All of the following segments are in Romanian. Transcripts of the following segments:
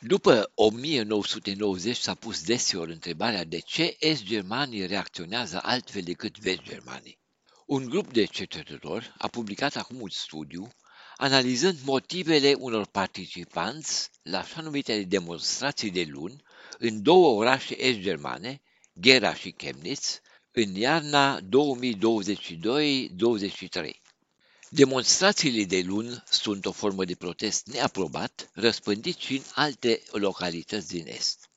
După 1990 s-a pus deseori întrebarea de ce est-germanii reacționează altfel decât vest-germanii. Un grup de cercetători a publicat acum un studiu analizând motivele unor participanți la așa numitele demonstrații de luni în două orașe est-germane, Gera și Chemnitz, în iarna 2022-2023. Demonstrațiile de luni sunt o formă de protest neaprobat, răspândit și în alte localități din Est.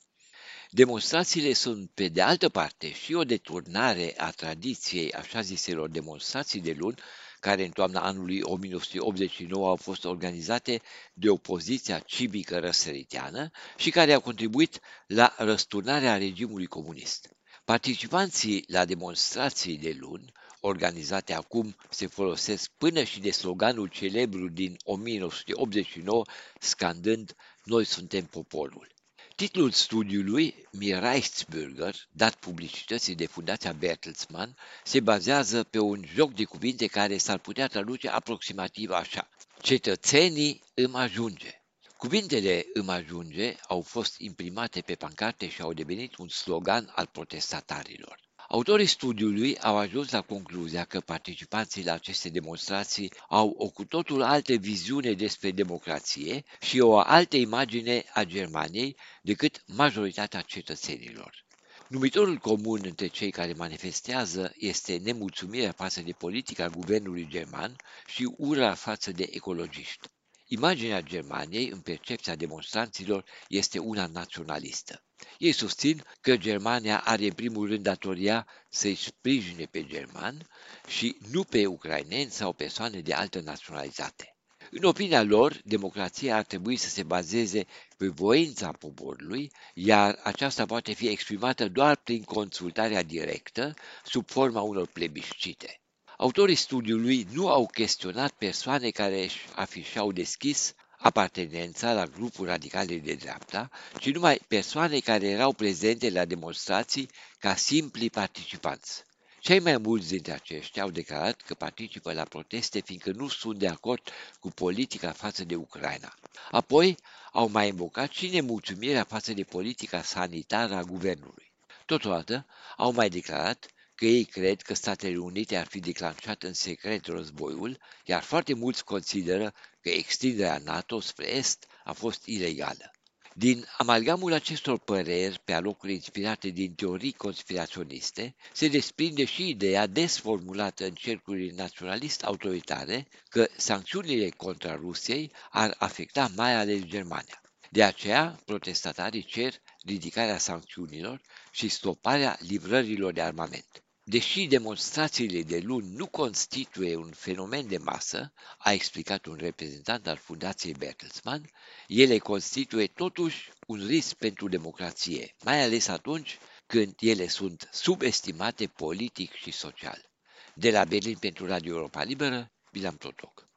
Demonstrațiile sunt, pe de altă parte, și o deturnare a tradiției așa ziselor demonstrații de luni, care în toamna anului 1989 au fost organizate de opoziția civică răsăriteană și care au contribuit la răsturnarea regimului comunist. Participanții la demonstrații de luni, organizate acum, se folosesc până și de sloganul celebru din 1989, scandând Noi suntem poporul. Titlul studiului, Mi Reichsbürger, dat publicității de Fundația Bertelsmann, se bazează pe un joc de cuvinte care s-ar putea traduce aproximativ așa. Cetățenii îmi ajunge. Cuvintele îmi ajunge au fost imprimate pe pancarte și au devenit un slogan al protestatarilor. Autorii studiului au ajuns la concluzia că participanții la aceste demonstrații au o cu totul altă viziune despre democrație și o altă imagine a Germaniei decât majoritatea cetățenilor. Numitorul comun între cei care manifestează este nemulțumirea față de politica guvernului german și ura față de ecologiști. Imaginea Germaniei, în percepția demonstranților, este una naționalistă. Ei susțin că Germania are în primul rând datoria să-i sprijine pe german și nu pe ucraineni sau persoane de altă naționalitate. În opinia lor, democrația ar trebui să se bazeze pe voința poporului, iar aceasta poate fi exprimată doar prin consultarea directă, sub forma unor plebiscite. Autorii studiului nu au chestionat persoane care își afișau deschis apartenența la grupuri radicale de dreapta, ci numai persoane care erau prezente la demonstrații ca simpli participanți. Cei mai mulți dintre aceștia au declarat că participă la proteste fiindcă nu sunt de acord cu politica față de Ucraina. Apoi au mai invocat și nemulțumirea față de politica sanitară a guvernului. Totodată au mai declarat că ei cred că Statele Unite ar fi declanșat în secret războiul, iar foarte mulți consideră că extinderea NATO spre Est a fost ilegală. Din amalgamul acestor păreri, pe alocuri inspirate din teorii conspiraționiste, se desprinde și ideea desformulată în cercurile naționalist autoritare că sancțiunile contra Rusiei ar afecta mai ales Germania. De aceea, protestatarii cer ridicarea sancțiunilor și stoparea livrărilor de armament. Deși demonstrațiile de luni nu constituie un fenomen de masă, a explicat un reprezentant al Fundației Bertelsmann, ele constituie totuși un risc pentru democrație, mai ales atunci când ele sunt subestimate politic și social. De la Berlin pentru Radio Europa Liberă, Bilam Totoc.